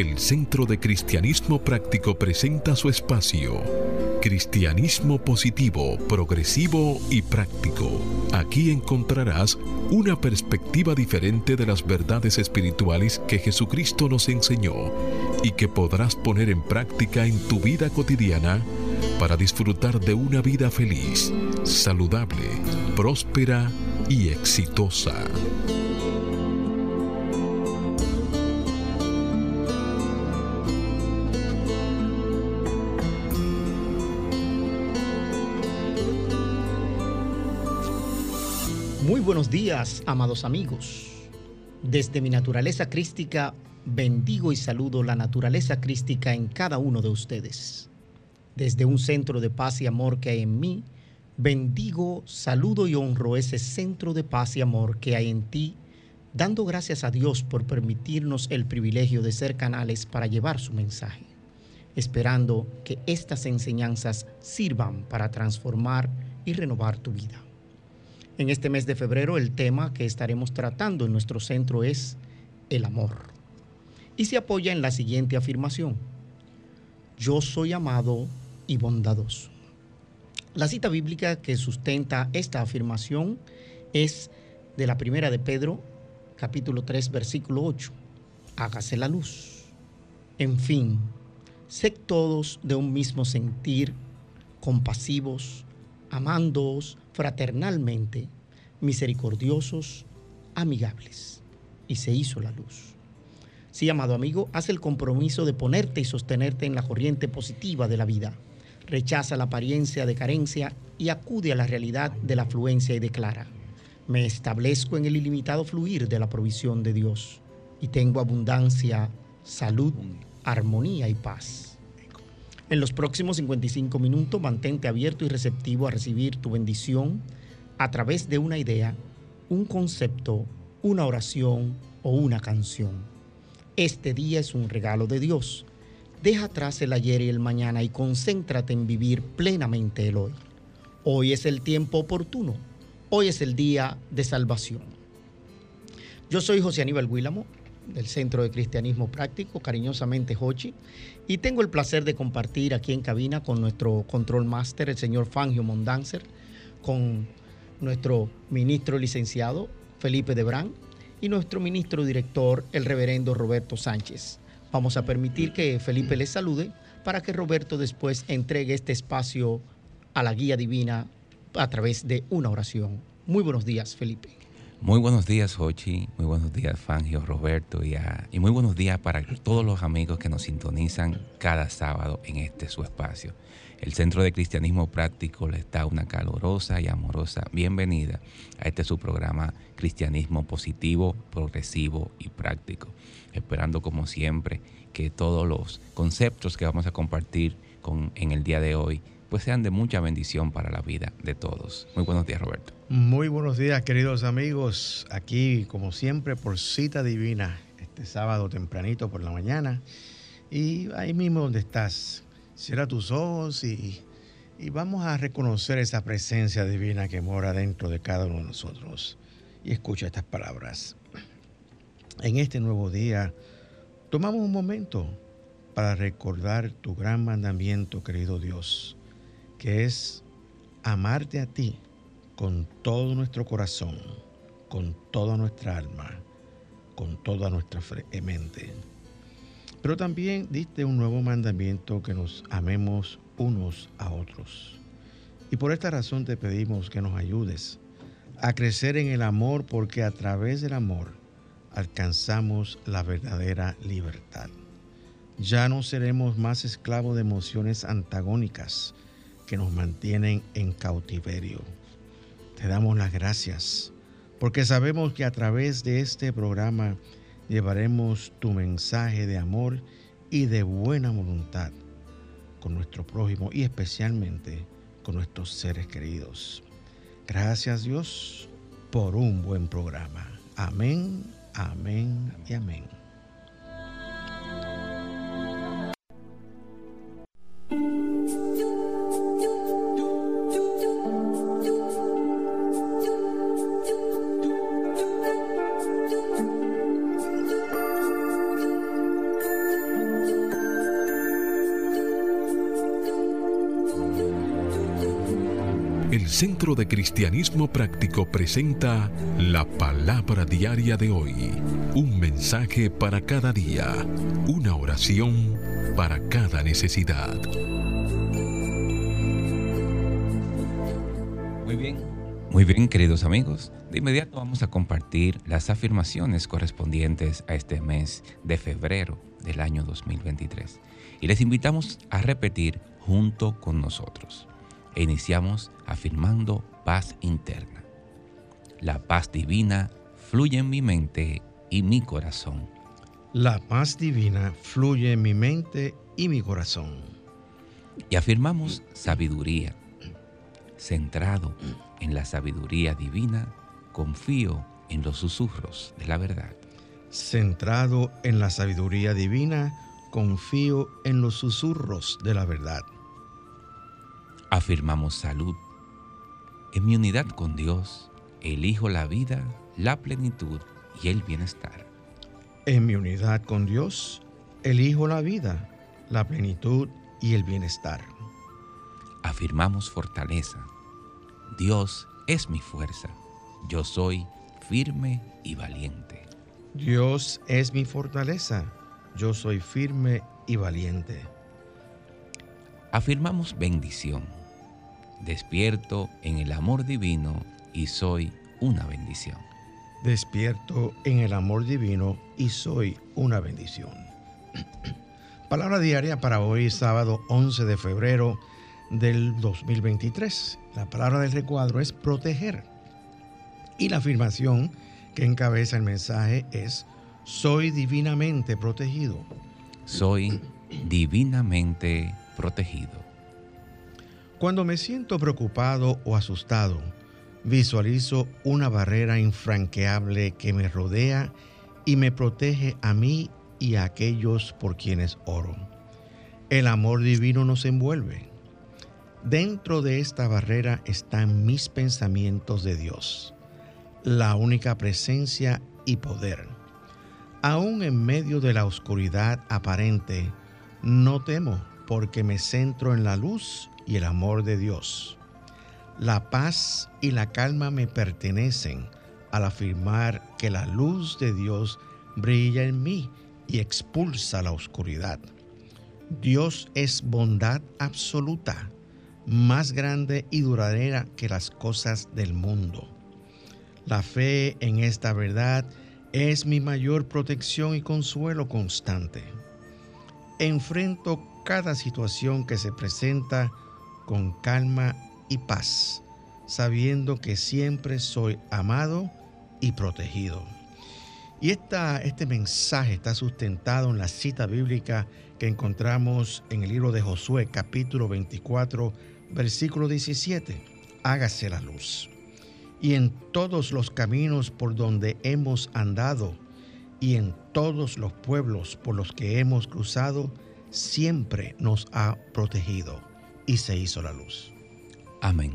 el Centro de Cristianismo Práctico presenta su espacio, Cristianismo Positivo, Progresivo y Práctico. Aquí encontrarás una perspectiva diferente de las verdades espirituales que Jesucristo nos enseñó y que podrás poner en práctica en tu vida cotidiana para disfrutar de una vida feliz, saludable, próspera y exitosa. Buenos días, amados amigos. Desde mi naturaleza crística, bendigo y saludo la naturaleza crística en cada uno de ustedes. Desde un centro de paz y amor que hay en mí, bendigo, saludo y honro ese centro de paz y amor que hay en ti, dando gracias a Dios por permitirnos el privilegio de ser canales para llevar su mensaje, esperando que estas enseñanzas sirvan para transformar y renovar tu vida. En este mes de febrero el tema que estaremos tratando en nuestro centro es el amor. Y se apoya en la siguiente afirmación. Yo soy amado y bondadoso. La cita bíblica que sustenta esta afirmación es de la primera de Pedro, capítulo 3, versículo 8. Hágase la luz. En fin, sed todos de un mismo sentir, compasivos, amándoos fraternalmente, misericordiosos, amigables. Y se hizo la luz. Sí, amado amigo, haz el compromiso de ponerte y sostenerte en la corriente positiva de la vida. Rechaza la apariencia de carencia y acude a la realidad de la afluencia y declara, me establezco en el ilimitado fluir de la provisión de Dios y tengo abundancia, salud, armonía y paz. En los próximos 55 minutos mantente abierto y receptivo a recibir tu bendición a través de una idea, un concepto, una oración o una canción. Este día es un regalo de Dios. Deja atrás el ayer y el mañana y concéntrate en vivir plenamente el hoy. Hoy es el tiempo oportuno. Hoy es el día de salvación. Yo soy José Aníbal Guílamo, del Centro de Cristianismo Práctico, cariñosamente Hochi, y tengo el placer de compartir aquí en cabina con nuestro control máster, el señor Fangio Mondanzer, con nuestro ministro licenciado Felipe Debrán y nuestro ministro director, el reverendo Roberto Sánchez. Vamos a permitir que Felipe les salude para que Roberto después entregue este espacio a la guía divina a través de una oración. Muy buenos días, Felipe. Muy buenos días, Hochi. Muy buenos días, Fangio, Roberto. Y, y, muy buenos días para todos los amigos que nos sintonizan cada sábado en este su espacio. El Centro de Cristianismo Práctico les da una calorosa y amorosa bienvenida a este su programa Cristianismo Positivo, Progresivo y Práctico. Esperando, como siempre, que todos los conceptos que vamos a compartir con, en el día de hoy pues sean de mucha bendición para la vida de todos. Muy buenos días, Roberto. Muy buenos días, queridos amigos. Aquí, como siempre, por cita divina, este sábado tempranito por la mañana. Y ahí mismo donde estás, cierra tus ojos y, y vamos a reconocer esa presencia divina que mora dentro de cada uno de nosotros. Y escucha estas palabras. En este nuevo día, tomamos un momento para recordar tu gran mandamiento, querido Dios que es amarte a ti con todo nuestro corazón, con toda nuestra alma, con toda nuestra eh, mente. Pero también diste un nuevo mandamiento que nos amemos unos a otros. Y por esta razón te pedimos que nos ayudes a crecer en el amor porque a través del amor alcanzamos la verdadera libertad. Ya no seremos más esclavos de emociones antagónicas, que nos mantienen en cautiverio. Te damos las gracias porque sabemos que a través de este programa llevaremos tu mensaje de amor y de buena voluntad con nuestro prójimo y especialmente con nuestros seres queridos. Gracias Dios por un buen programa. Amén, amén y amén. Centro de Cristianismo Práctico presenta la palabra diaria de hoy. Un mensaje para cada día. Una oración para cada necesidad. Muy bien, muy bien queridos amigos. De inmediato vamos a compartir las afirmaciones correspondientes a este mes de febrero del año 2023. Y les invitamos a repetir junto con nosotros e iniciamos afirmando paz interna. La paz divina fluye en mi mente y mi corazón. La paz divina fluye en mi mente y mi corazón. Y afirmamos sabiduría. Centrado en la sabiduría divina, confío en los susurros de la verdad. Centrado en la sabiduría divina, confío en los susurros de la verdad. Afirmamos salud. En mi unidad con Dios, elijo la vida, la plenitud y el bienestar. En mi unidad con Dios, elijo la vida, la plenitud y el bienestar. Afirmamos fortaleza. Dios es mi fuerza. Yo soy firme y valiente. Dios es mi fortaleza. Yo soy firme y valiente. Afirmamos bendición despierto en el amor divino y soy una bendición. Despierto en el amor divino y soy una bendición. Palabra diaria para hoy, sábado 11 de febrero del 2023. La palabra del recuadro es proteger. Y la afirmación que encabeza el mensaje es, soy divinamente protegido. Soy divinamente protegido. Cuando me siento preocupado o asustado, visualizo una barrera infranqueable que me rodea y me protege a mí y a aquellos por quienes oro. El amor divino nos envuelve. Dentro de esta barrera están mis pensamientos de Dios, la única presencia y poder. Aún en medio de la oscuridad aparente, no temo porque me centro en la luz y el amor de Dios. La paz y la calma me pertenecen al afirmar que la luz de Dios brilla en mí y expulsa la oscuridad. Dios es bondad absoluta, más grande y duradera que las cosas del mundo. La fe en esta verdad es mi mayor protección y consuelo constante. Enfrento cada situación que se presenta con calma y paz, sabiendo que siempre soy amado y protegido. Y esta, este mensaje está sustentado en la cita bíblica que encontramos en el libro de Josué capítulo 24 versículo 17. Hágase la luz. Y en todos los caminos por donde hemos andado y en todos los pueblos por los que hemos cruzado, siempre nos ha protegido y se hizo la luz. Amén.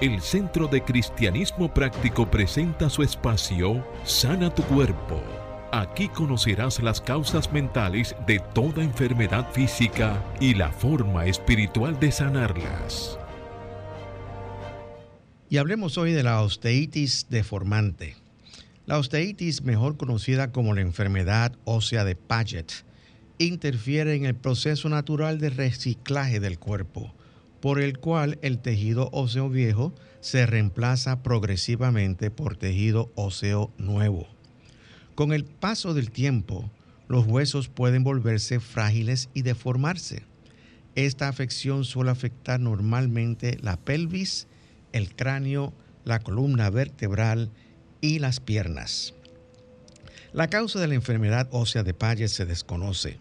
El Centro de Cristianismo Práctico presenta su espacio Sana tu Cuerpo. Aquí conocerás las causas mentales de toda enfermedad física y la forma espiritual de sanarlas. Y hablemos hoy de la osteitis deformante. La osteitis, mejor conocida como la enfermedad ósea de Paget, interfiere en el proceso natural de reciclaje del cuerpo, por el cual el tejido óseo viejo se reemplaza progresivamente por tejido óseo nuevo. Con el paso del tiempo, los huesos pueden volverse frágiles y deformarse. Esta afección suele afectar normalmente la pelvis, el cráneo, la columna vertebral y las piernas. La causa de la enfermedad ósea de Paget se desconoce.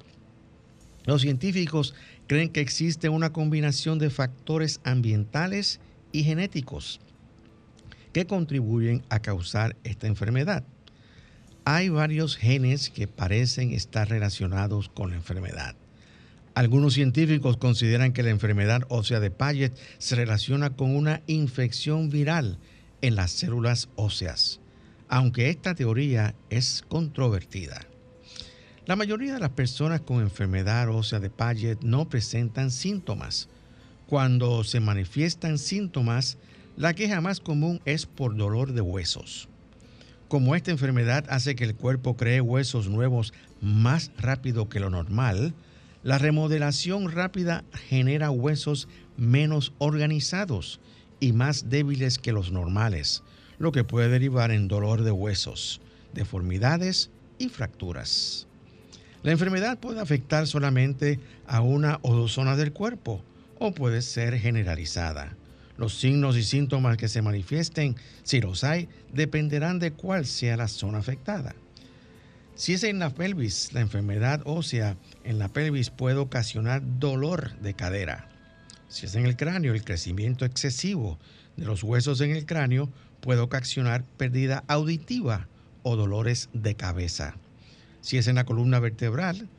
Los científicos creen que existe una combinación de factores ambientales y genéticos que contribuyen a causar esta enfermedad. Hay varios genes que parecen estar relacionados con la enfermedad. Algunos científicos consideran que la enfermedad ósea de Paget se relaciona con una infección viral en las células óseas aunque esta teoría es controvertida. La mayoría de las personas con enfermedad ósea de Paget no presentan síntomas. Cuando se manifiestan síntomas, la queja más común es por dolor de huesos. Como esta enfermedad hace que el cuerpo cree huesos nuevos más rápido que lo normal, la remodelación rápida genera huesos menos organizados y más débiles que los normales, lo que puede derivar en dolor de huesos, deformidades y fracturas. La enfermedad puede afectar solamente a una o dos zonas del cuerpo o puede ser generalizada. Los signos y síntomas que se manifiesten, si los hay, dependerán de cuál sea la zona afectada. Si es en la pelvis, la enfermedad ósea en la pelvis puede ocasionar dolor de cadera. Si es en el cráneo, el crecimiento excesivo de los huesos en el cráneo puede ocasionar pérdida auditiva o dolores de cabeza. Si es en la columna vertebral,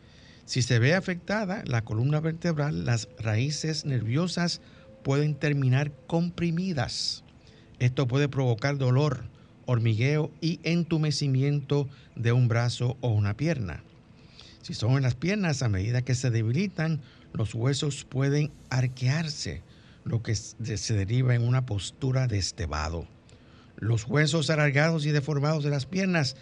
si se ve afectada la columna vertebral, las raíces nerviosas pueden terminar comprimidas. Esto puede provocar dolor, hormigueo y entumecimiento de un brazo o una pierna. Si son en las piernas, a medida que se debilitan, los huesos pueden arquearse, lo que se deriva en una postura de estebado. Los huesos alargados y deformados de las piernas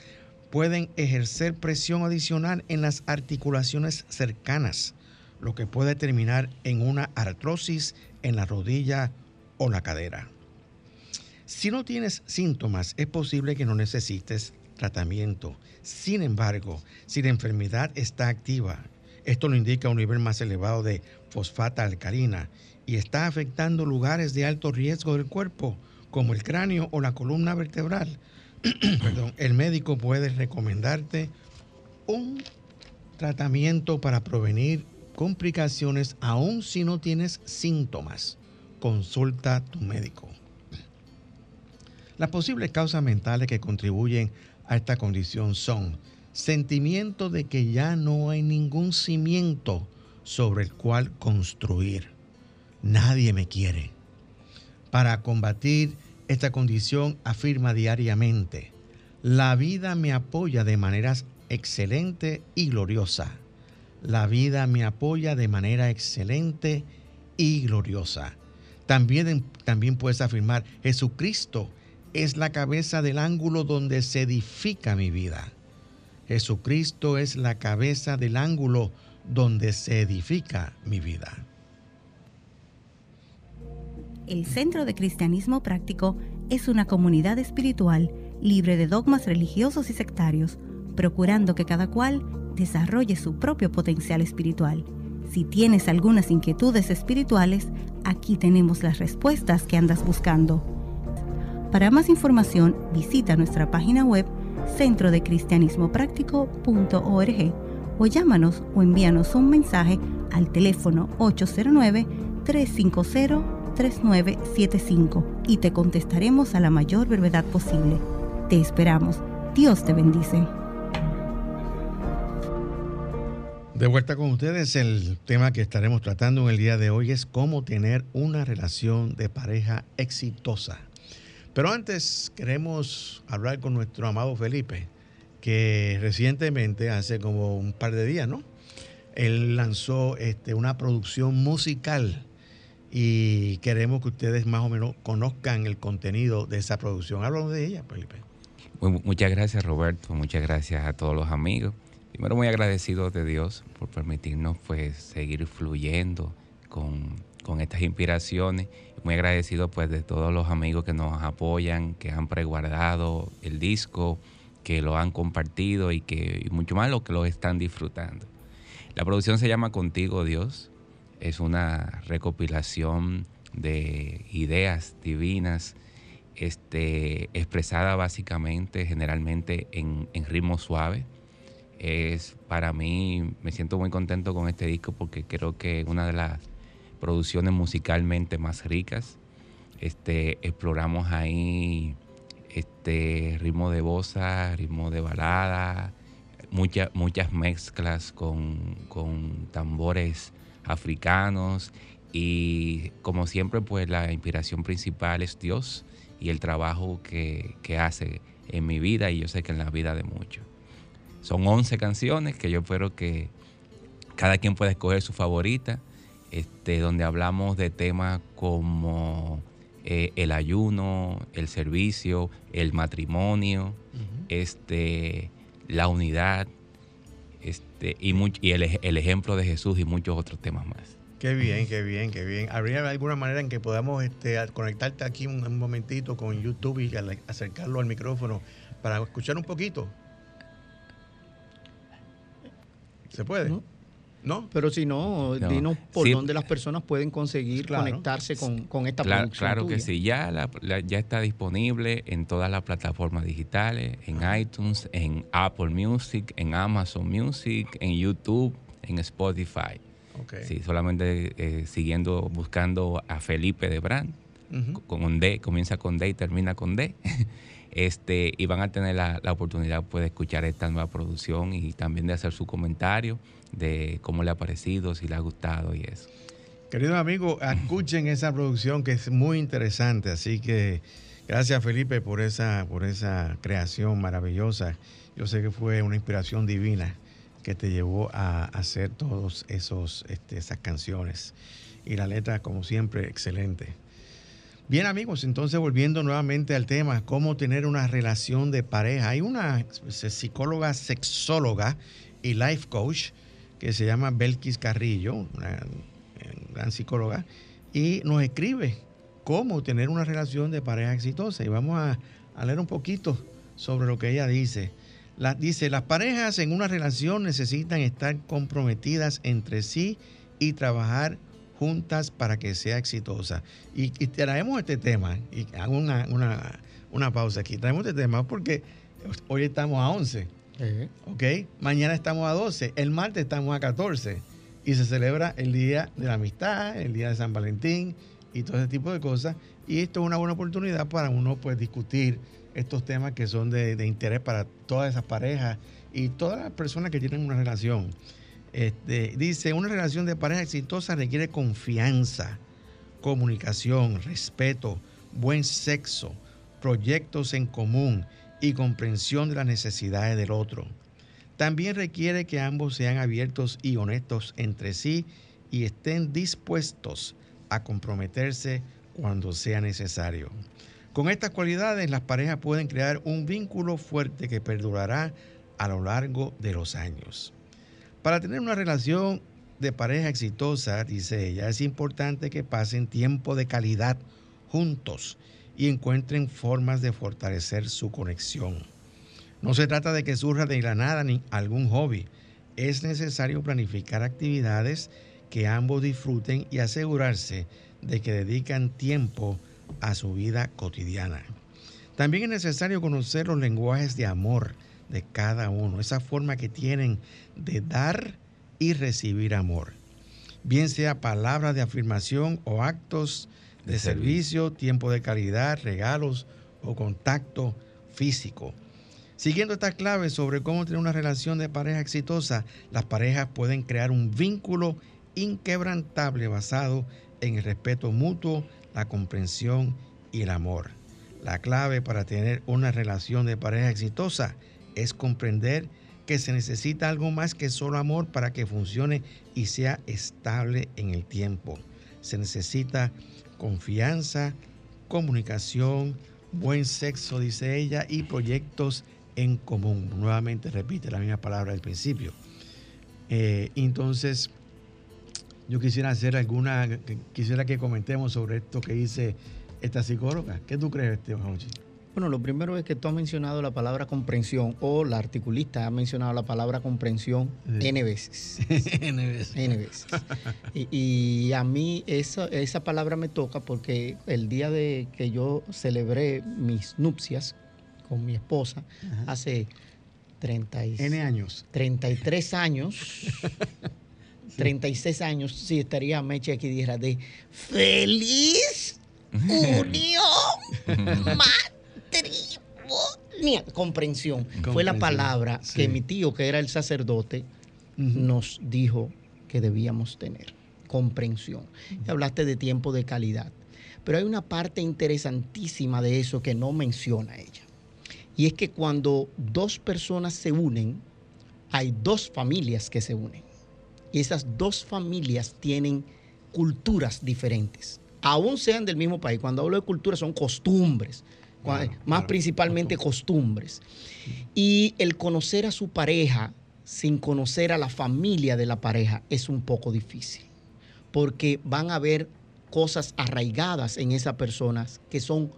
pueden ejercer presión adicional en las articulaciones cercanas, lo que puede terminar en una artrosis en la rodilla o la cadera. Si no tienes síntomas, es posible que no necesites tratamiento. Sin embargo, si la enfermedad está activa, esto lo indica un nivel más elevado de fosfata alcalina y está afectando lugares de alto riesgo del cuerpo, como el cráneo o la columna vertebral, el médico puede recomendarte un tratamiento para prevenir complicaciones aun si no tienes síntomas. Consulta a tu médico. Las posibles causas mentales que contribuyen a esta condición son sentimiento de que ya no hay ningún cimiento sobre el cual construir. Nadie me quiere. Para combatir esta condición afirma diariamente, la vida me apoya de maneras excelente y gloriosa. La vida me apoya de manera excelente y gloriosa. También, también puedes afirmar, Jesucristo es la cabeza del ángulo donde se edifica mi vida. Jesucristo es la cabeza del ángulo donde se edifica mi vida. El Centro de Cristianismo Práctico es una comunidad espiritual libre de dogmas religiosos y sectarios, procurando que cada cual desarrolle su propio potencial espiritual. Si tienes algunas inquietudes espirituales, aquí tenemos las respuestas que andas buscando. Para más información, visita nuestra página web centrodecristianismopráctico.org o llámanos o envíanos un mensaje al teléfono 809 350 3975 y te contestaremos a la mayor brevedad posible. Te esperamos. Dios te bendice. De vuelta con ustedes, el tema que estaremos tratando en el día de hoy es cómo tener una relación de pareja exitosa. Pero antes queremos hablar con nuestro amado Felipe, que recientemente, hace como un par de días, ¿no? Él lanzó este, una producción musical y queremos que ustedes más o menos conozcan el contenido de esa producción. Háblanos de ella, Felipe. muchas gracias, Roberto. Muchas gracias a todos los amigos. Primero, muy agradecido de Dios por permitirnos pues, seguir fluyendo con, con estas inspiraciones. Muy agradecido pues, de todos los amigos que nos apoyan, que han preguardado el disco, que lo han compartido y que y mucho más lo que lo están disfrutando. La producción se llama Contigo Dios es una recopilación de ideas divinas este, expresada básicamente, generalmente en, ritmo suave. Es para mí, me siento muy contento con este disco porque creo que es una de las producciones musicalmente más ricas. Este, exploramos ahí este ritmo de bossa, ritmo de balada, muchas mezclas con, con tambores africanos y como siempre pues la inspiración principal es Dios y el trabajo que, hace en mi vida y yo sé que en la vida de muchos. Son 11 canciones que yo espero que cada quien pueda escoger su favorita, este, donde hablamos de temas como eh, el ayuno, el servicio, el matrimonio, este, la unidad, este, y, y el, el, ejemplo de Jesús y muchos otros temas más. Qué bien, qué bien, qué bien. ¿Habría alguna manera en que podamos este, conectarte aquí un, momentito con YouTube y acercarlo al micrófono para escuchar un poquito? ¿Se puede? ¿No? Pero si no, dinos por dónde las personas pueden conseguir conectarse con, con esta claro, Claro que sí, ya, ya está disponible en todas las plataformas digitales, en iTunes, en Apple Music, en Amazon Music, en YouTube, en Spotify. Sí, solamente eh, siguiendo, buscando a Felipe de Brand, con un D, comienza con D y termina con D. este, y van a tener la, la oportunidad pues, de escuchar esta nueva producción y también de hacer su comentario de cómo le ha parecido, si le ha gustado y eso. Queridos amigos, escuchen esa producción que es muy interesante, así que gracias Felipe por esa, por esa creación maravillosa. Yo sé que fue una inspiración divina que te llevó a hacer todas este, esas canciones. Y la letra, como siempre, excelente. Bien amigos, entonces volviendo nuevamente al tema, cómo tener una relación de pareja. Hay una psicóloga, sexóloga y life coach que se llama Belkis Carrillo, una gran psicóloga, y nos escribe cómo tener una relación de pareja exitosa. Y vamos a, leer un poquito sobre lo que ella dice. dice, las parejas en una relación necesitan estar comprometidas entre sí y trabajar juntas para que sea exitosa. Y, traemos este tema, y hago una, una pausa aquí, traemos este tema porque hoy estamos a 11 ¿Ok? Mañana estamos a 12, el martes estamos a 14 y se celebra el Día de la Amistad, el Día de San Valentín y todo ese tipo de cosas. Y esto es una buena oportunidad para uno pues discutir estos temas que son de, interés para todas esas parejas y todas las personas que tienen una relación. Este, dice, una relación de pareja exitosa requiere confianza, comunicación, respeto, buen sexo, proyectos en común y comprensión de las necesidades del otro. También requiere que ambos sean abiertos y honestos entre sí y estén dispuestos a comprometerse cuando sea necesario. Con estas cualidades las parejas pueden crear un vínculo fuerte que perdurará a lo largo de los años. Para tener una relación de pareja exitosa, dice ella, es importante que pasen tiempo de calidad juntos y encuentren formas de fortalecer su conexión. No se trata de que surja de la nada ni algún hobby. Es necesario planificar actividades que ambos disfruten y asegurarse de que dedican tiempo a su vida cotidiana. También es necesario conocer los lenguajes de amor de cada uno, esa forma que tienen de dar y recibir amor, bien sea palabras de afirmación o actos de servicio, tiempo de calidad, regalos o contacto físico. Siguiendo estas claves sobre cómo tener una relación de pareja exitosa, las parejas pueden crear un vínculo inquebrantable basado en el respeto mutuo, la comprensión y el amor. La clave para tener una relación de pareja exitosa es comprender que se necesita algo más que solo amor para que funcione y sea estable en el tiempo. Se necesita confianza, comunicación, buen sexo, dice ella, y proyectos en común. Nuevamente repite la misma palabra del principio. Eh, entonces, yo quisiera hacer alguna, quisiera que comentemos sobre esto que dice esta psicóloga. ¿Qué tú crees, Esteban bueno, lo primero es que tú has mencionado la palabra comprensión o la articulista ha mencionado la palabra comprensión N veces. N veces. N veces. y, a mí esa, esa palabra me toca porque el día de que yo celebré mis nupcias con mi esposa, hace 30 N años. 33 años. 36 años, sí, estaría Meche aquí dijera de feliz unión comprensión. Fue la palabra que mi tío, que era el sacerdote, nos dijo que debíamos tener. Comprensión. hablaste de tiempo de calidad. Pero hay una parte interesantísima de eso que no menciona ella. Y es que cuando dos personas se unen, hay dos familias que se unen. Y esas dos familias tienen culturas diferentes. Aún sean del mismo país. Cuando hablo de cultura son costumbres. Más principalmente costumbres. Y el conocer a su pareja sin conocer a la familia de la pareja es un poco difícil. Porque van a haber cosas arraigadas en esas personas que son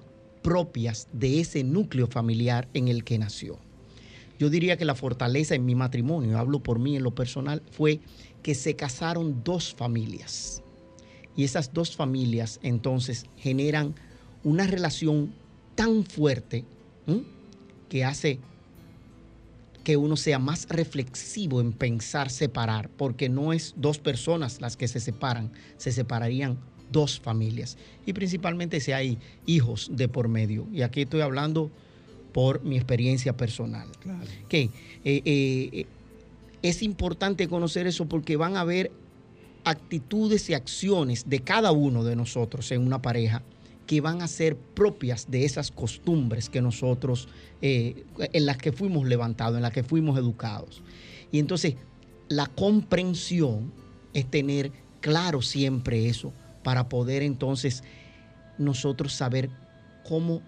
propias de ese núcleo familiar en el que nació. Yo diría que la fortaleza en mi matrimonio, hablo por mí en lo personal, fue que se casaron dos familias. Y esas dos familias entonces generan una relación tan fuerte que hace que uno sea más reflexivo en pensar separar, porque no es dos personas las que se separan, se separarían dos familias. Y principalmente si hay hijos de por medio. Y aquí estoy hablando por mi experiencia personal. Que eh, eh, es importante conocer eso porque van a haber actitudes y acciones de cada uno de nosotros en una pareja que van a ser propias de esas costumbres que nosotros, eh, en las que fuimos levantados, en las que fuimos educados. Y entonces la comprensión es tener claro siempre eso, para poder entonces nosotros saber cómo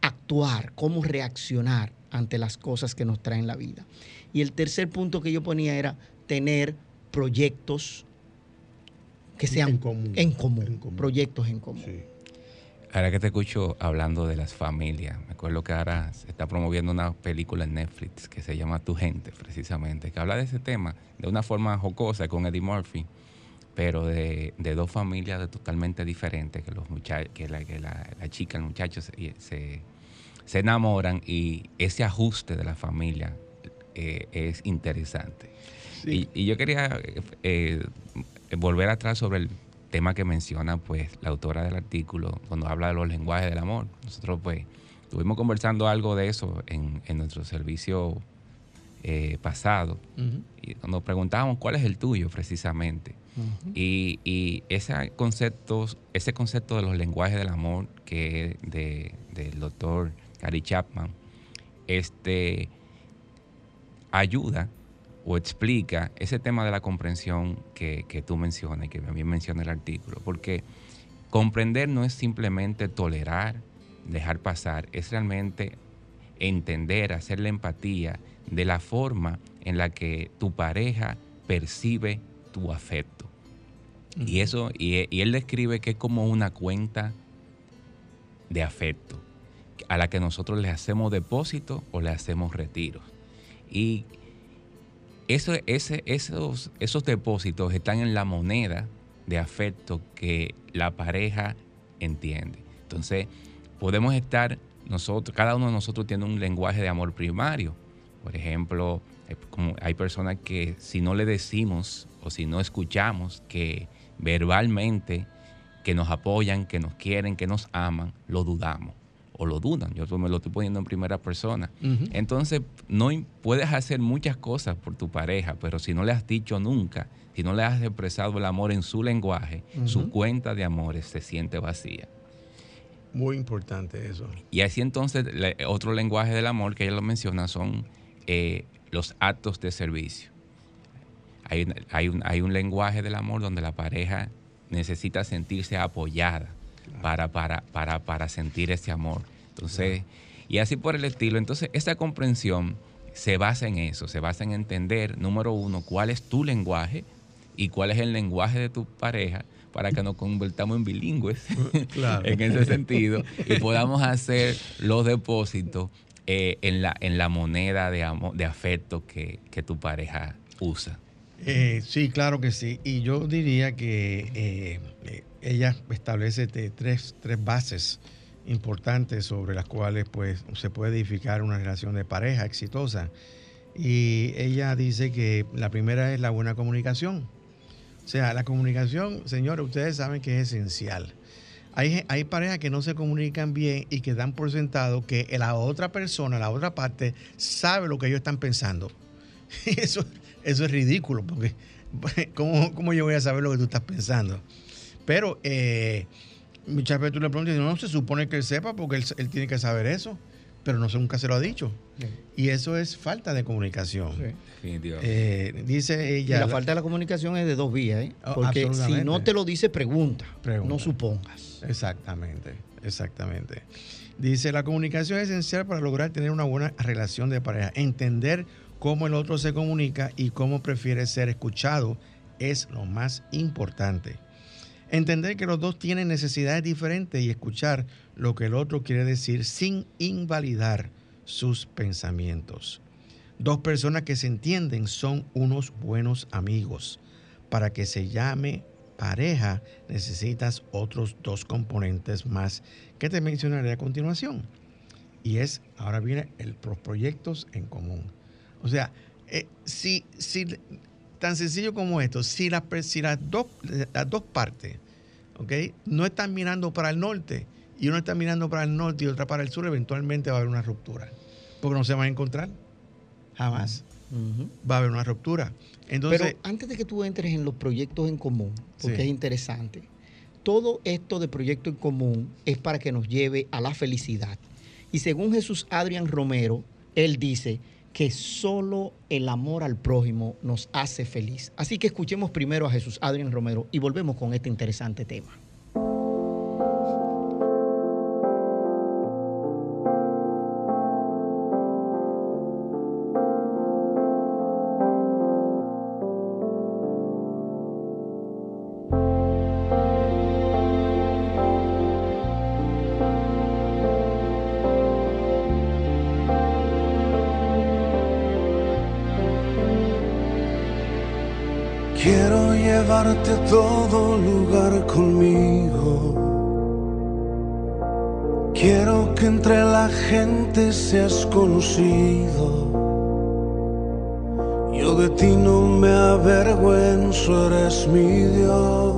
actuar, cómo reaccionar ante las cosas que nos traen la vida. Y el tercer punto que yo ponía era tener proyectos que sean en común, proyectos en común. Ahora que te escucho hablando de las familias, me acuerdo que ahora se está promoviendo una película en Netflix que se llama Tu Gente, precisamente, que habla de ese tema de una forma jocosa con Eddie Murphy pero de, dos familias totalmente diferentes, que, los que, la, que la, chica, el muchacho se, enamoran y ese ajuste de la familia eh, es interesante. Y, yo quería eh, volver atrás sobre el tema que menciona pues la autora del artículo cuando habla de los lenguajes del amor. Nosotros pues estuvimos conversando algo de eso en, nuestro servicio eh, pasado. Y nos preguntábamos cuál es el tuyo precisamente y, ese, concepto, ese concepto de los lenguajes del amor que de, del doctor Gary Chapman este, ayuda o explica ese tema de la comprensión que, que tú mencionas y que también menciona el artículo. Porque comprender no es simplemente tolerar, dejar pasar, es realmente entender, hacer la empatía de la forma en la que tu pareja percibe tu afecto. Y eso, y, él describe que es como una cuenta de afecto a la que nosotros le hacemos depósito o le hacemos retiros. Y esos, esos depósitos están en la moneda de afecto que la pareja entiende. Entonces, podemos estar nosotros, cada uno de nosotros tiene un lenguaje de amor primario. Por ejemplo, como hay personas que si no le decimos o si no escuchamos que verbalmente que nos apoyan, que nos quieren, que nos aman, lo dudamos o lo dudan. Yo me lo estoy poniendo en primera persona. Entonces, no puedes hacer muchas cosas por tu pareja, pero si no le has dicho nunca, si no le has expresado el amor en su lenguaje, su cuenta de amores se siente vacía. Muy importante eso. Y así entonces, otro lenguaje del amor que ella lo menciona son eh, los actos de servicio. Hay, un, hay un lenguaje del amor donde la pareja necesita sentirse apoyada para, para, para, para sentir ese amor. Entonces, y así por el estilo. Entonces, esa comprensión se basa en eso, se basa en entender, número uno, cuál es tu lenguaje y cuál es el lenguaje de tu pareja para que nos convertamos en bilingües en ese sentido y podamos hacer los depósitos eh, en, la, en la moneda de, amor, de afecto que, que tu pareja usa. Eh, sí, claro que sí. Y yo diría que eh, ella establece tres, tres, bases importantes sobre las cuales pues, se puede edificar una relación de pareja exitosa. Y ella dice que la primera es la buena comunicación. O sea, la comunicación, señores, ustedes saben que es esencial. Hay, hay, parejas que no se comunican bien y que dan por sentado que la otra persona, la otra parte, sabe lo que ellos están pensando. Eso, eso es ridículo, porque ¿cómo, yo voy a saber lo que tú estás pensando? Pero eh, muchas veces tú le preguntas, no, se supone que él sepa porque él, tiene que saber eso. pero no nunca se lo ha dicho. Y eso es falta de comunicación. Eh, dice ella. la, falta de la comunicación es de dos vías, ¿eh? Oh, Porque si no te lo dice, pregunta, no supongas. Exactamente, exactamente. Dice, la comunicación es esencial para lograr tener una buena relación de pareja. Entender cómo el otro se comunica y cómo prefiere ser escuchado es lo más importante. Entender que los dos tienen necesidades diferentes y escuchar lo que el otro quiere decir sin invalidar sus pensamientos. Dos personas que se entienden son unos buenos amigos. Para que se llame pareja necesitas otros dos componentes más que te mencionaré a continuación. Y es, ahora viene el, proyectos en común. O sea, eh, si, si tan sencillo como esto, si, las dos, las dos partes ¿okay? no están mirando para el norte y uno está mirando para el norte y otra para el sur, eventualmente va a haber una ruptura. Porque no se van a encontrar. Jamás. Va a haber una ruptura. Entonces, Pero antes de que tú entres en los proyectos en común, porque es interesante, todo esto de proyecto en común es para que nos lleve a la felicidad. Y según Jesús Adrián Romero, él dice, que solo el amor al prójimo nos hace feliz. Así que escuchemos primero a Jesús Adrián Romero y volvemos con este interesante tema. Llevarte todo lugar conmigo. Quiero que entre la gente seas conocido. Yo de ti no me avergüenzo, eres mi Dios.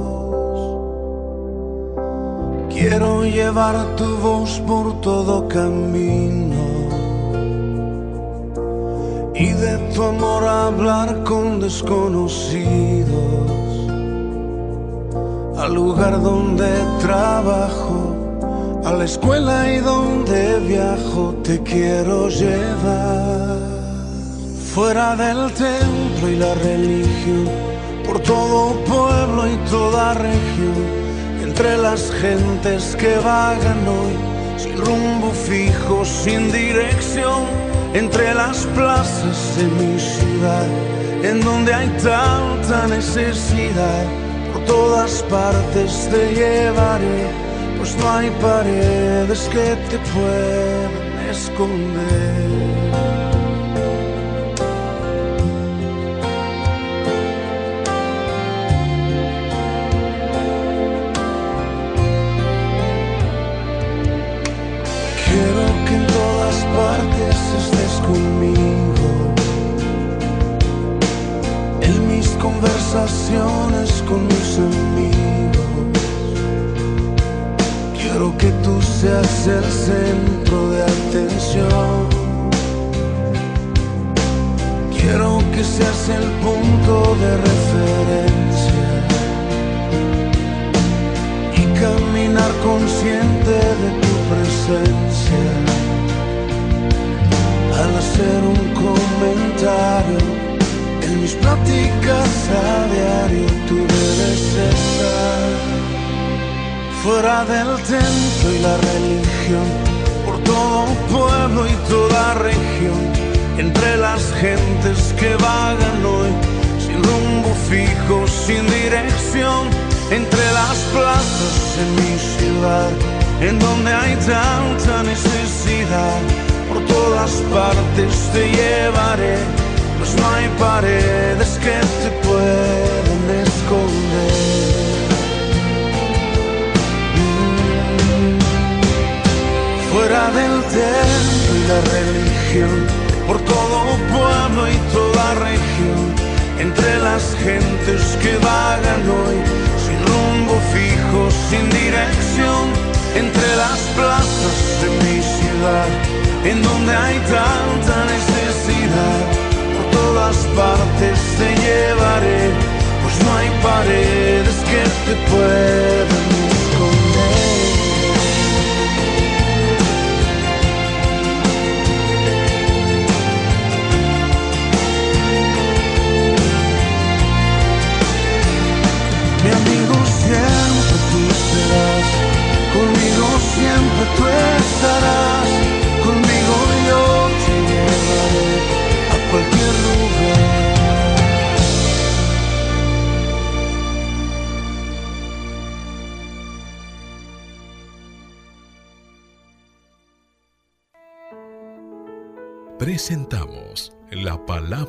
Quiero llevar tu voz por todo camino y de tu amor hablar con desconocidos lugar donde trabajo, a la escuela y donde viajo, te quiero llevar. Fuera del templo y la religión, por todo pueblo y toda región, entre las gentes que vagan hoy, sin rumbo fijo, sin dirección, entre las plazas de mi ciudad, en donde hay tanta necesidad todas partes te llevaré, pues no hay paredes que te puedan esconder.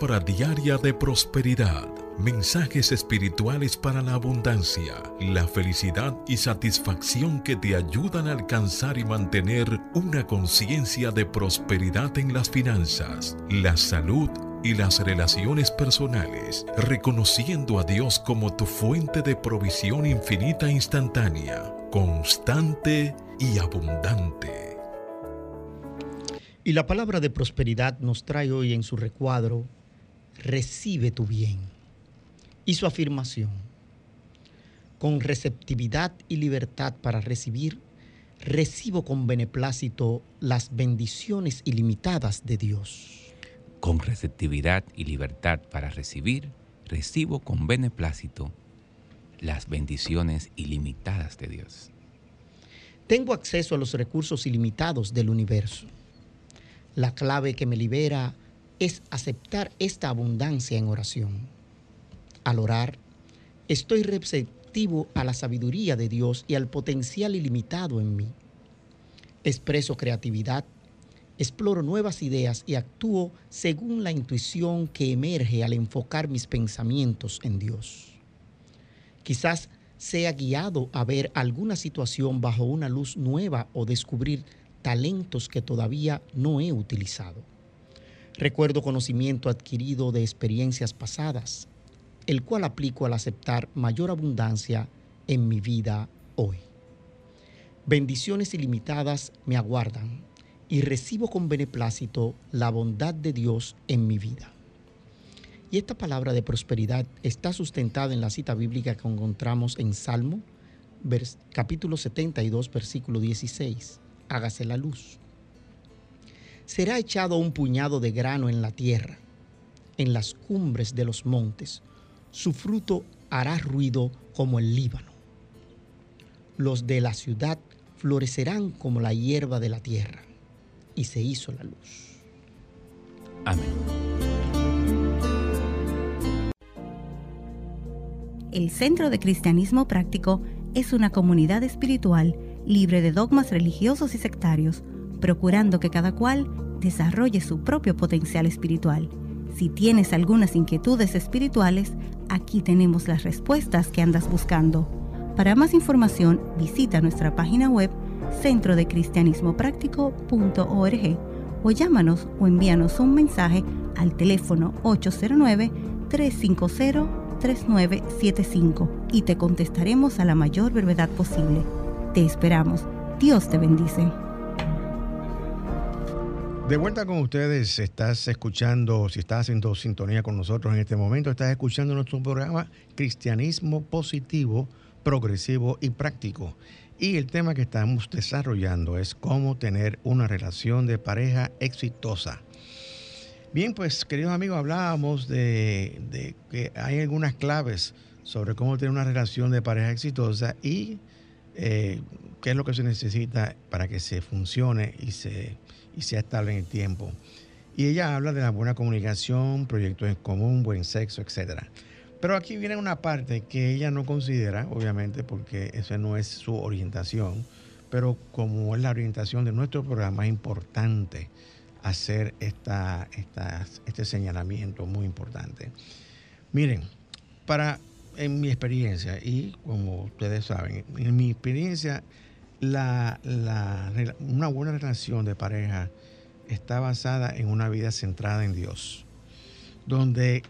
Palabra diaria de prosperidad Mensajes espirituales para la abundancia, la felicidad y satisfacción que te ayudan a alcanzar y mantener una conciencia de prosperidad en las finanzas, la salud y las relaciones personales, reconociendo a Dios como tu fuente de provisión infinita e instantánea, constante y abundante. Y la palabra de prosperidad nos trae hoy en su recuadro, recibe tu bien y su afirmación, con receptividad y libertad para recibir, recibo con beneplácito las bendiciones ilimitadas de Dios. Con receptividad y libertad para recibir, recibo con beneplácito las bendiciones ilimitadas de Dios. Tengo acceso a los recursos ilimitados del universo. La clave que me libera es aceptar esta abundancia en oración al orar, estoy receptivo a la sabiduría de Dios y al potencial ilimitado en mí. Expreso creatividad, exploro nuevas ideas y actúo según la intuición que emerge al enfocar mis pensamientos en Dios. Quizás sea guiado a ver alguna situación bajo una luz nueva o descubrir talentos que todavía no he utilizado. Recuerdo conocimiento adquirido de experiencias pasadas el cual aplico al aceptar mayor abundancia en mi vida hoy. Bendiciones ilimitadas me aguardan y recibo con beneplácito la bondad de Dios en mi vida. Y esta palabra de prosperidad está sustentada en la cita bíblica que encontramos en Salmo, capítulo 72, versículo 16. Hágase la luz. Será echado un puñado de grano en la tierra, en las cumbres de los montes su fruto hará ruido como el Líbano. Los de la ciudad florecerán como la hierba de la tierra. Y se hizo la luz. Amén. El Centro de Cristianismo Práctico es una comunidad espiritual libre de dogmas religiosos y sectarios, procurando que cada cual desarrolle su propio potencial espiritual. Si tienes algunas inquietudes espirituales, aquí tenemos las respuestas que andas buscando. Para más información, visita nuestra página web centrodecristianismopráctico.org o llámanos o envíanos un mensaje al teléfono 809-350-3975 y te contestaremos a la mayor brevedad posible. Te esperamos. Dios te bendice. De vuelta con ustedes, estás escuchando, si estás haciendo sintonía con nosotros en este momento, estás escuchando nuestro programa Cristianismo Positivo, Progresivo y Práctico. Y el tema que estamos desarrollando es cómo tener una relación de pareja exitosa. Bien, pues queridos amigos, hablábamos de, que hay algunas claves sobre cómo tener una relación de pareja exitosa y eh, qué es lo que se necesita para que se funcione y se y sea estable en el tiempo. Y ella habla de la buena comunicación, proyectos en común, buen sexo, etc. Pero aquí viene una parte que ella no considera, obviamente, porque esa no es su orientación, pero como es la orientación de nuestro programa, es importante hacer esta, este señalamiento muy importante. Miren, para, en mi experiencia, y como ustedes saben, en mi experiencia, una buena relación de pareja está basada en una vida centrada en Dios, donde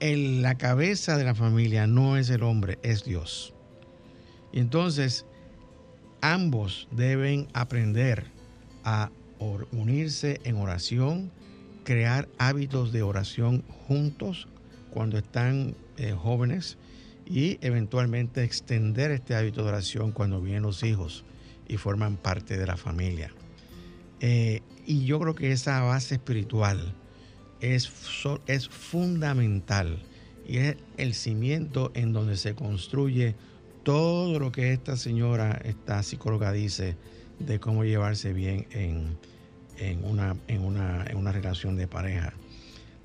la cabeza de la familia no es el hombre, es Dios. Y entonces ambos deben aprender a unirse en oración, crear hábitos de oración juntos cuando están eh, jóvenes y eventualmente extender este hábito de oración cuando vienen los hijos y forman parte de la familia. Eh, y yo creo que esa base espiritual es, es fundamental y es el cimiento en donde se construye todo lo que esta señora, esta psicóloga dice de cómo llevarse bien en, una, en, una, en una relación de pareja.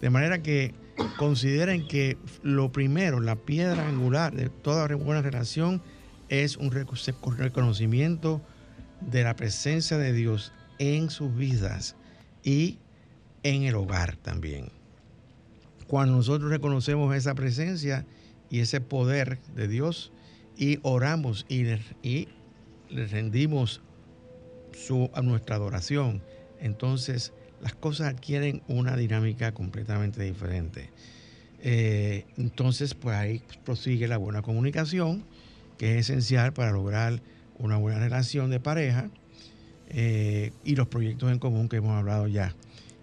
De manera que consideren que lo primero, la piedra angular de toda buena relación es un reconocimiento de la presencia de Dios en sus vidas y en el hogar también. Cuando nosotros reconocemos esa presencia y ese poder de Dios y oramos y le, rendimos su, a nuestra adoración, entonces las cosas adquieren una dinámica completamente diferente. Eh, entonces, pues ahí prosigue la buena comunicación, que es esencial para lograr una buena relación de pareja eh, y los proyectos en común que hemos hablado ya.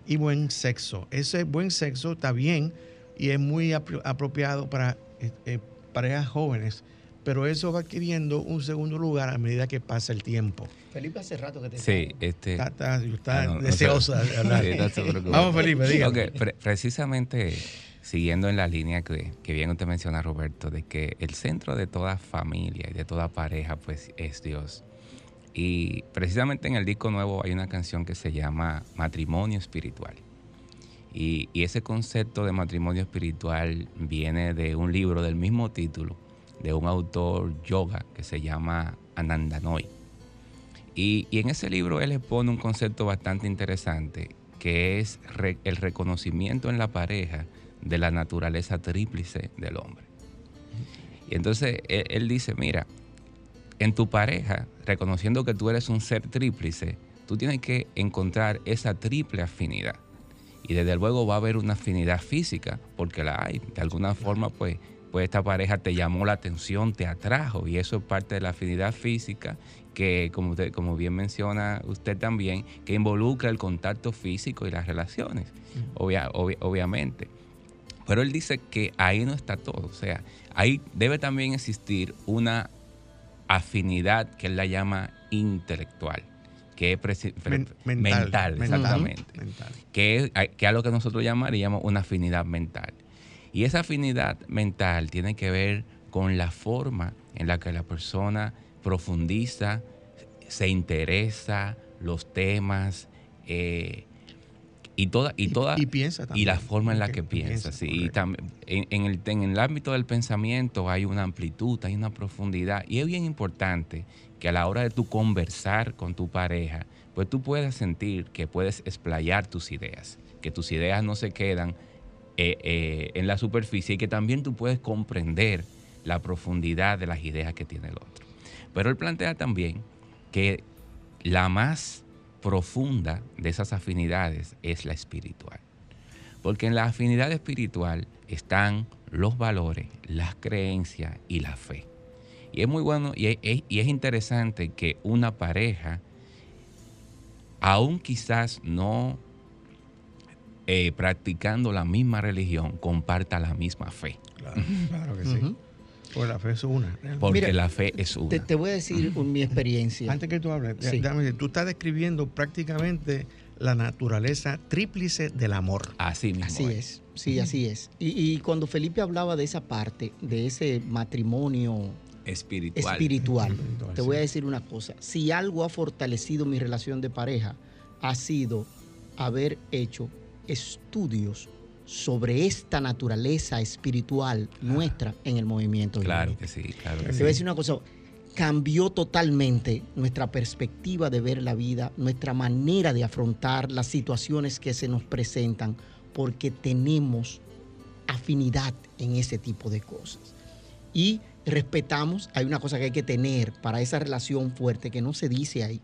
Y buen sexo. Ese buen sexo está bien y es muy apropiado para eh, parejas jóvenes, pero eso va adquiriendo un segundo lugar a medida que pasa el tiempo. Felipe, hace rato que te Sí, este, está, está, ah, deseosa de hablar. Vamos, Felipe, diga. precisamente siguiendo en la línea que, que, bien usted menciona, Roberto, de que el centro de toda familia y de toda pareja, pues, es Dios. Y precisamente en el disco nuevo hay una canción que se llama Matrimonio Espiritual. Y, y ese concepto de matrimonio espiritual viene de un libro del mismo título, de un autor yoga que se llama Anandanoy. Y, y, en ese libro él expone un concepto bastante interesante, que es el reconocimiento en la pareja de la naturaleza tríplice del hombre. Y entonces él, dice, mira, en tu pareja, reconociendo que tú eres un ser tríplice, tú tienes que encontrar esa triple afinidad. Y desde luego va a haber una afinidad física, porque la hay. De alguna forma, pues pues esta pareja te llamó la atención, te atrajo y eso es parte de la afinidad física que, como, usted, como bien menciona usted también, que involucra el contacto físico y las relaciones, obviamente. Pero él dice que ahí no está todo, o sea, ahí debe también existir una afinidad que él la llama intelectual que es mental, exactamente, Que, es, que es lo que nosotros llamaríamos una afinidad mental. Y esa afinidad mental tiene que ver con la forma en la que la persona profundiza, se interesa, los temas, eh, y toda y toda y, piensa y la forma en la que, piensa, sí. y también en, el, en el ámbito del pensamiento hay una amplitud hay una profundidad y es bien importante que a la hora de tú conversar con tu pareja pues tú puedas sentir que puedes explayar tus ideas que tus ideas no se quedan eh, eh, en la superficie y que también tú puedes comprender la profundidad de las ideas que tiene el otro. Pero él plantea también que la más profunda de esas afinidades es la espiritual. Porque en la afinidad espiritual están los valores, las creencias y la fe. Y es muy bueno y es, y es interesante que una pareja, aún quizás no eh, practicando la misma religión comparta la misma fe. Claro, que sí. Porque la fe es una. Porque la fe es una. Te, voy a decir mi experiencia. Antes que tú hables, tú estás describiendo prácticamente la naturaleza tríplice del amor. Así mismo. Así es, sí, así es. Y, cuando Felipe hablaba de esa parte, de ese matrimonio espiritual, espiritual te voy a decir una cosa. Si algo ha fortalecido mi relación de pareja, ha sido haber hecho estudios sobre esta naturaleza espiritual nuestra en el movimiento. Claro que sí, claro que Te voy a decir una cosa, cambió totalmente nuestra perspectiva de ver la vida, nuestra manera de afrontar las situaciones que se nos presentan, porque tenemos afinidad en ese tipo de cosas. Y respetamos, hay una cosa que hay que tener para esa relación fuerte que no se dice ahí,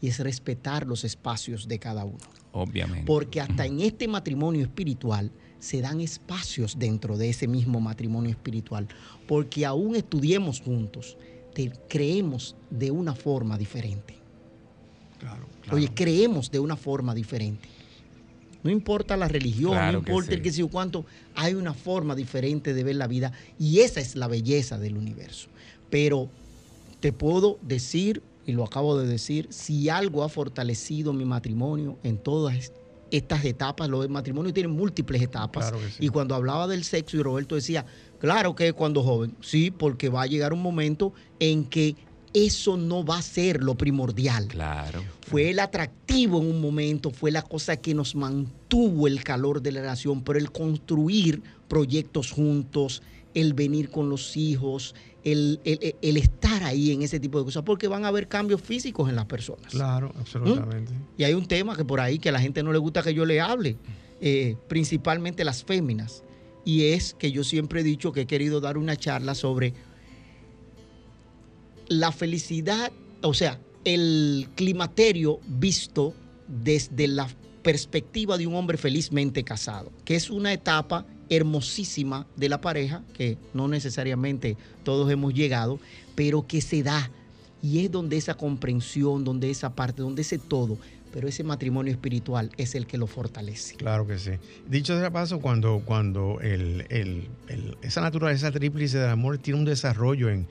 y es respetar los espacios de cada uno. Obviamente. Porque hasta en este matrimonio espiritual se dan espacios dentro de ese mismo matrimonio espiritual. Porque aún estudiemos juntos, creemos de una forma diferente. Claro, Oye, creemos de una forma diferente. No importa la religión, no importa el que sea cuánto, hay una forma diferente de ver la vida y esa es la belleza del universo. Pero te puedo decir y lo acabo de decir, si algo ha fortalecido mi matrimonio en todas estas etapas, los matrimonios tienen múltiples etapas. Y cuando hablaba del sexo, y Roberto decía, claro que cuando joven, sí, porque va a llegar un momento en que eso no va a ser lo primordial. Claro. Fue el atractivo en un momento, fue la cosa que nos mantuvo el calor de la relación, pero el construir proyectos juntos, el venir con los hijos, el, estar ahí en ese tipo de cosas, porque van a haber cambios físicos en las personas. Claro, absolutamente. Y hay un tema que por ahí que a la gente no le gusta que yo le hable, eh, principalmente las féminas, y es que yo siempre he dicho que he querido dar una charla sobre la felicidad, o sea, el climaterio visto desde la perspectiva de un hombre felizmente casado, que es una etapa hermosísima de la pareja, que no necesariamente todos hemos llegado, pero que se da. Y es donde esa comprensión, donde esa parte, donde ese todo pero ese matrimonio espiritual es el que lo fortalece. Claro que sí. Dicho de paso, cuando, cuando esa naturaleza tríplice del amor tiene un desarrollo en,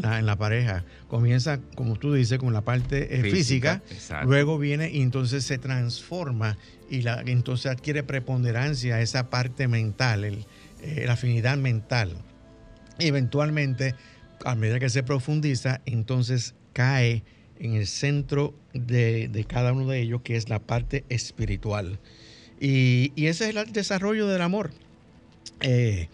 la, pareja, comienza, como tú dices, con la parte eh, física, luego viene y entonces se transforma y la, entonces adquiere preponderancia esa parte mental, eh, la afinidad mental. eventualmente, a medida que se profundiza, entonces cae en el centro de, cada uno de ellos, que es la parte espiritual. Y, ese es el desarrollo del amor. Eh,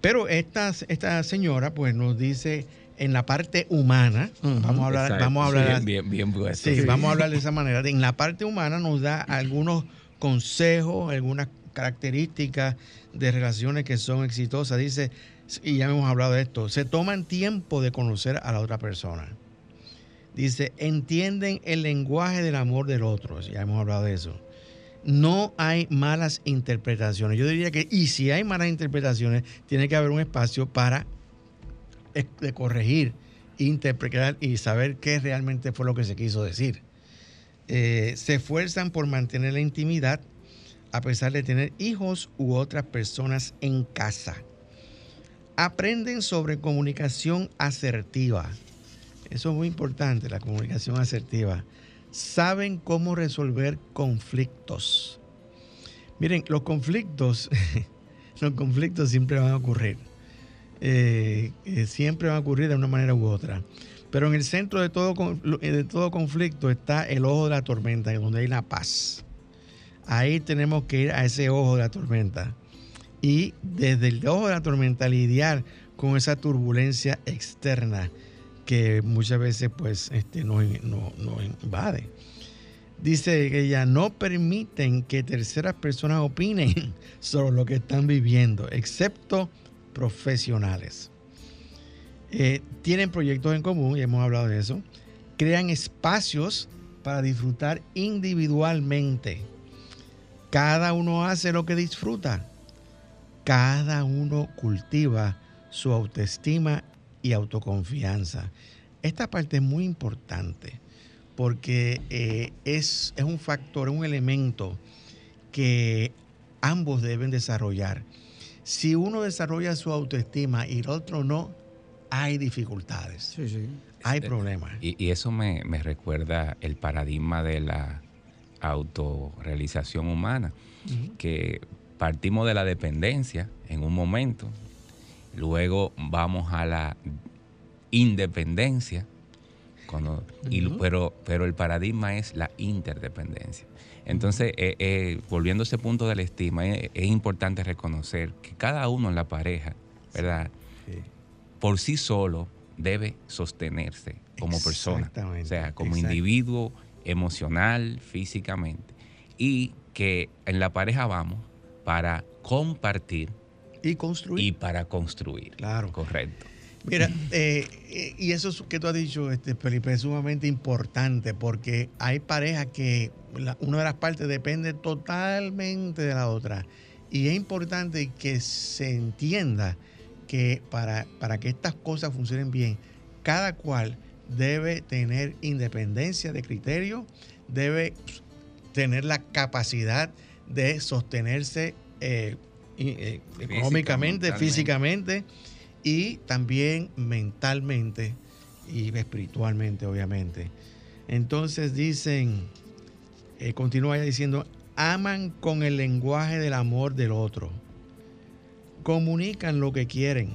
pero esta, esta señora pues nos dice en la parte humana, vamos a hablar, vamos a hablar, bien, bien, vamos a hablar de esa manera. En la parte humana nos da algunos consejos, algunas características de relaciones que son exitosas. Dice, y ya hemos hablado de esto, se toman tiempo de conocer a la otra persona. Dice, entienden el lenguaje del amor del otro. Ya hemos hablado de eso. No hay malas interpretaciones. Yo diría que, y si hay malas interpretaciones, tiene que haber un espacio para corregir, interpretar y saber qué realmente fue lo que se quiso decir. Eh, se esfuerzan por mantener la intimidad a pesar de tener hijos u otras personas en casa. Aprenden sobre comunicación asertiva. Eso es muy importante, la comunicación asertiva. Saben cómo resolver conflictos. Miren, los conflictos, los conflictos siempre van a ocurrir. Eh, eh, siempre van a ocurrir de una manera u otra. Pero en el centro de todo, de todo conflicto está el ojo de la tormenta, donde hay la paz. Ahí tenemos que ir a ese ojo de la tormenta. Y desde el ojo de la tormenta lidiar con esa turbulencia externa que muchas veces pues este, nos, invade. Dice que ella no permiten que terceras personas opinen sobre lo que están viviendo, excepto profesionales. Eh, tienen proyectos en común, y hemos hablado de eso. Crean espacios para disfrutar individualmente. Cada uno hace lo que disfruta. Cada uno cultiva su autoestima y autoconfianza. Esta parte es muy importante porque eh, es, es un factor, un elemento que ambos deben desarrollar. Si uno desarrolla su autoestima y el otro no, hay dificultades. Sí, sí. Hay este, problemas. Y, eso me, recuerda el paradigma de la autorrealización humana, que partimos de la dependencia en un momento, Luego vamos a la independencia, pero, pero el paradigma es la interdependencia. Entonces, eh, eh, volviendo a ese punto de la estima, eh, es importante reconocer que cada uno en la pareja, ¿verdad? Por sí solo debe sostenerse como persona, o sea, como individuo emocional, físicamente, y que en la pareja vamos para compartir y construir. Y para construir. Claro. Correcto. Mira, eh, eh, y eso que tú has dicho, este, Felipe, es sumamente importante porque hay parejas que una de las partes depende totalmente de la otra. Y es importante que se entienda que para, para que estas cosas funcionen bien, cada cual debe tener independencia de criterio, debe tener la capacidad de sostenerse eh, eh, económicamente, físicamente y también mentalmente y espiritualmente, obviamente. Entonces dicen, eh, continúa diciendo, aman con el lenguaje del amor del otro, comunican lo que quieren,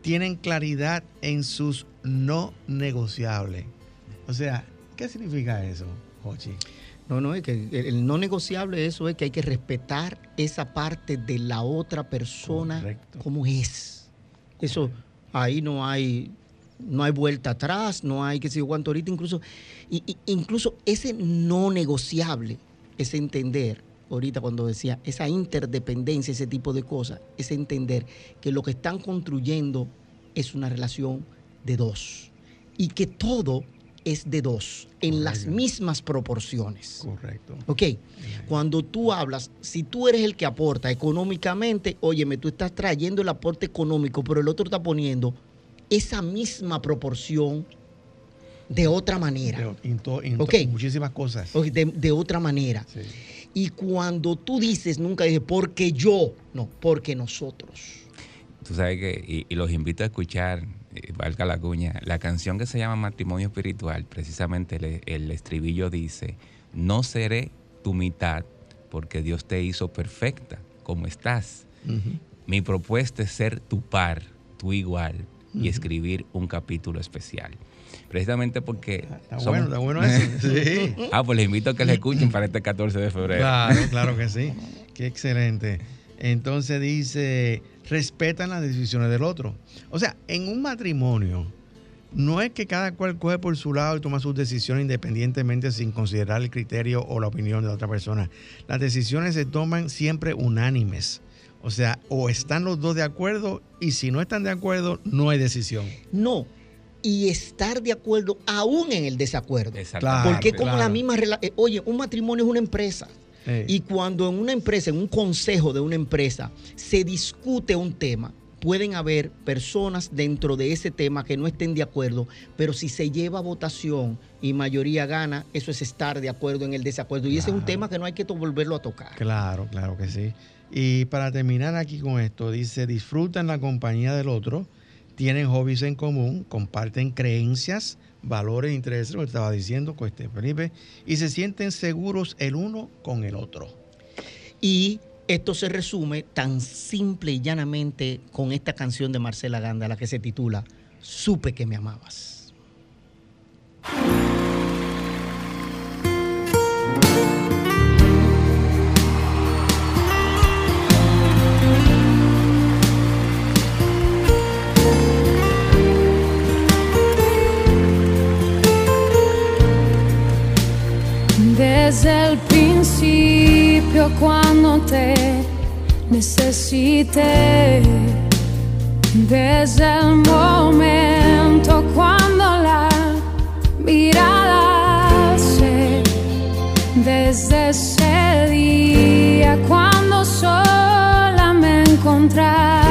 tienen claridad en sus no negociables. O sea, ¿qué significa eso, Jochi? No, no, es que el no negociable eso es que hay que respetar esa parte de la otra persona como es. Eso, ahí no hay, no hay vuelta atrás, no hay que decir cuánto ahorita incluso, incluso ese no negociable, ese entender, ahorita cuando decía, esa interdependencia, ese tipo de cosas, es entender que lo que están construyendo es una relación de dos y que todo es de dos, en las mismas proporciones. Correcto. Ok, cuando tú hablas, si tú eres el que aporta económicamente, óyeme, tú estás trayendo el aporte económico, pero el otro está poniendo esa misma proporción de otra manera. De, muchísimas cosas. de, otra manera. Y cuando tú dices, nunca dije, porque yo, no, porque nosotros. Tú sabes que, y los invito a escuchar eh, valga la cuña, la canción que se llama Matrimonio Espiritual, precisamente el, estribillo dice, no seré tu mitad porque Dios te hizo perfecta como estás. Mi propuesta es ser tu par, tu igual, y escribir un capítulo especial. Precisamente porque... Está bueno, está bueno eso. sí. Ah, pues les invito a que le escuchen para este 14 de febrero. Claro, claro que sí. Qué excelente. Entonces dice, respetan las decisiones del otro. O sea, en un matrimonio, no es que cada cual coge por su lado y toma sus decisiones independientemente sin considerar el criterio o la opinión de la otra persona. Las decisiones se toman siempre unánimes. O sea, o están los dos de acuerdo y si no están de acuerdo, no hay decisión. No, y estar de acuerdo aún en el desacuerdo. Porque como la misma eh, oye, un matrimonio es una empresa. Y cuando en una empresa, en un consejo de una empresa, se discute un tema, pueden haber personas dentro de ese tema que no estén de acuerdo, pero si se lleva votación y mayoría gana, eso es estar de acuerdo en el desacuerdo. Y ese es un tema que no hay que volverlo a tocar. Claro, claro que sí. Y para terminar aquí con esto, dice, disfrutan la compañía del otro, tienen hobbies en común, comparten creencias, valores e intereses, lo que estaba diciendo con este Felipe, y se sienten seguros el uno con el otro. Y esto se resume tan simple y llanamente con esta canción de Marcela Ganda, la que se titula Supe que me amabas. Desde el principio cuando te necesité, desde el momento cuando la mirada se, desde ese día cuando sola me encontraba,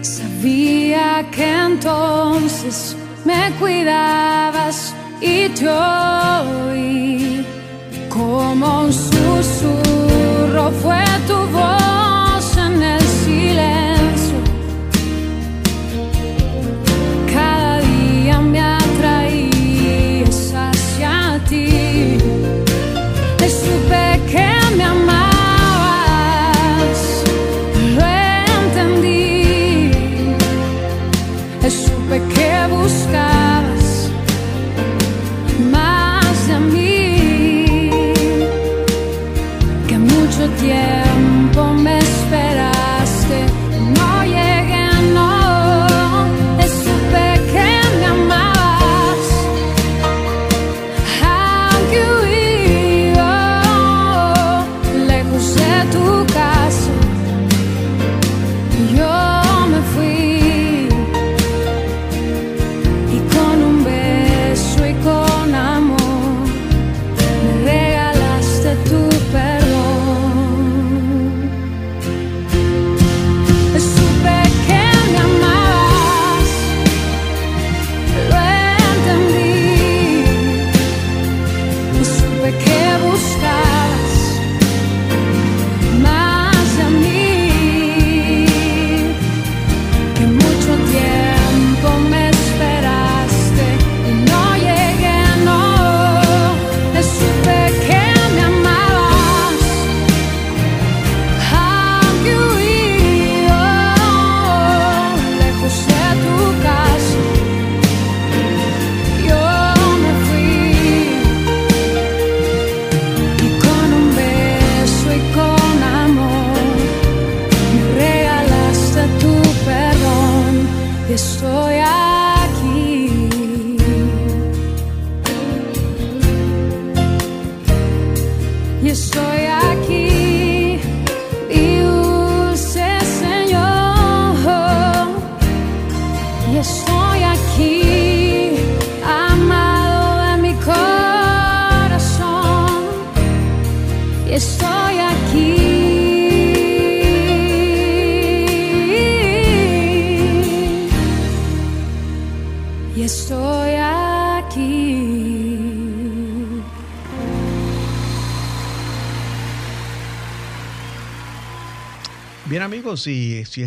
sabía que entonces me cuidabas y te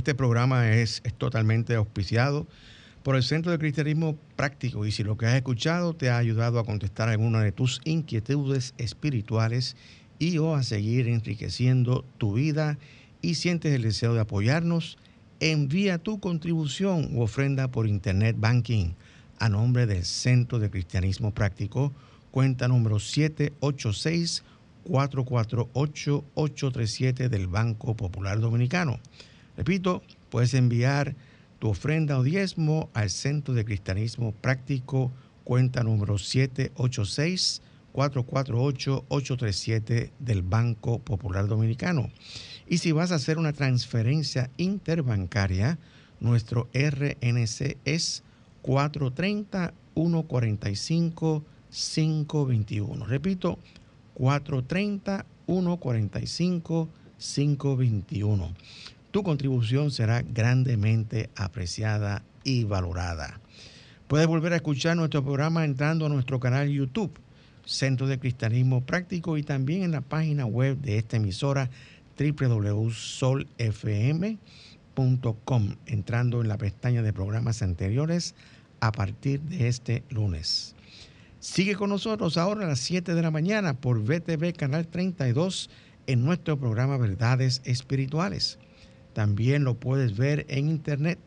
este programa es, totalmente auspiciado por el Centro de Cristianismo Práctico y si lo que has escuchado te ha ayudado a contestar alguna de tus inquietudes espirituales y o a seguir enriqueciendo tu vida y sientes el deseo de apoyarnos, envía tu contribución u ofrenda por Internet Banking a nombre del Centro de Cristianismo Práctico, cuenta número 786 448-837 del Banco Popular Dominicano. Repito, puedes enviar tu ofrenda o diezmo al Centro de Cristianismo Práctico, cuenta número 786-448-837 del Banco Popular Dominicano. Y si vas a hacer una transferencia interbancaria, nuestro RNC es 430-145-521. Repito, 430-145-521. Tu contribución será grandemente apreciada y valorada. Puedes volver a escuchar nuestro programa entrando a nuestro canal YouTube, Centro de Cristianismo Práctico, y también en la página web de esta emisora www.solfm.com, entrando en la pestaña de programas anteriores a partir de este lunes. Sigue con nosotros ahora a las 7 de la mañana por VTV Canal 32 en nuestro programa Verdades Espirituales. También lo puedes ver en internet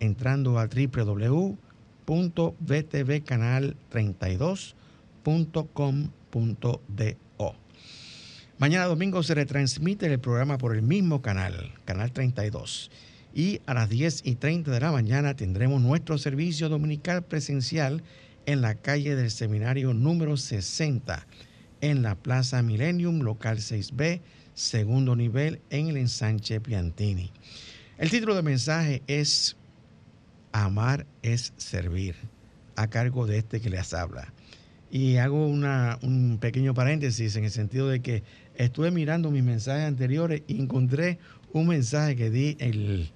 entrando a www.vtvcanal32.com.do. Mañana domingo se retransmite el programa por el mismo canal, Canal 32. Y a las 10 y 30 de la mañana tendremos nuestro servicio dominical presencial en la calle del seminario número 60, en la Plaza Millennium, local 6B, segundo nivel, en el ensanche Piantini. El título del mensaje es Amar es servir, a cargo de este que les habla. Y hago un pequeño paréntesis en el sentido de que estuve mirando mis mensajes anteriores y encontré un mensaje que di el,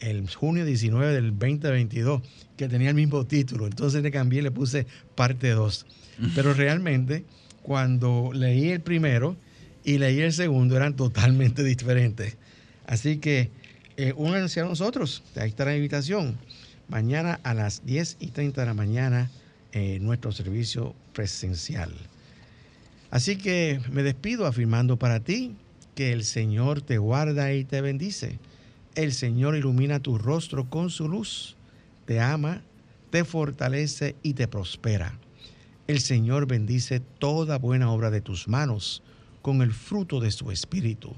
el junio 19 del 2022 que tenía el mismo título. Entonces le cambié y le puse parte 2. Pero realmente, cuando leí el primero y leí el segundo, eran totalmente diferentes. Así que eh, únanse a nosotros. Ahí está la invitación. Mañana a las 10 y 30 de la mañana, eh, nuestro servicio presencial. Así que me despido afirmando para ti que el Señor te guarda y te bendice. El Señor ilumina tu rostro con su luz te ama, te fortalece y te prospera. El Señor bendice toda buena obra de tus manos con el fruto de su espíritu.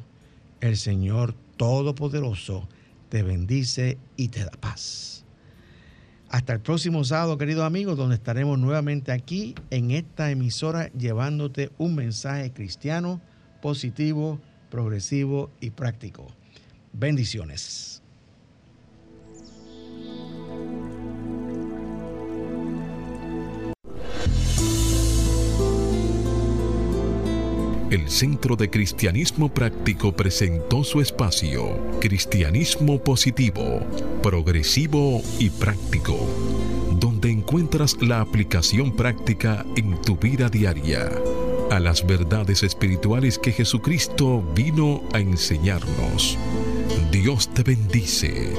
El Señor Todopoderoso te bendice y te da paz. Hasta el próximo sábado, queridos amigos, donde estaremos nuevamente aquí en esta emisora llevándote un mensaje cristiano, positivo, progresivo y práctico. Bendiciones. El Centro de Cristianismo Práctico presentó su espacio, Cristianismo Positivo, Progresivo y Práctico, donde encuentras la aplicación práctica en tu vida diaria a las verdades espirituales que Jesucristo vino a enseñarnos. Dios te bendice.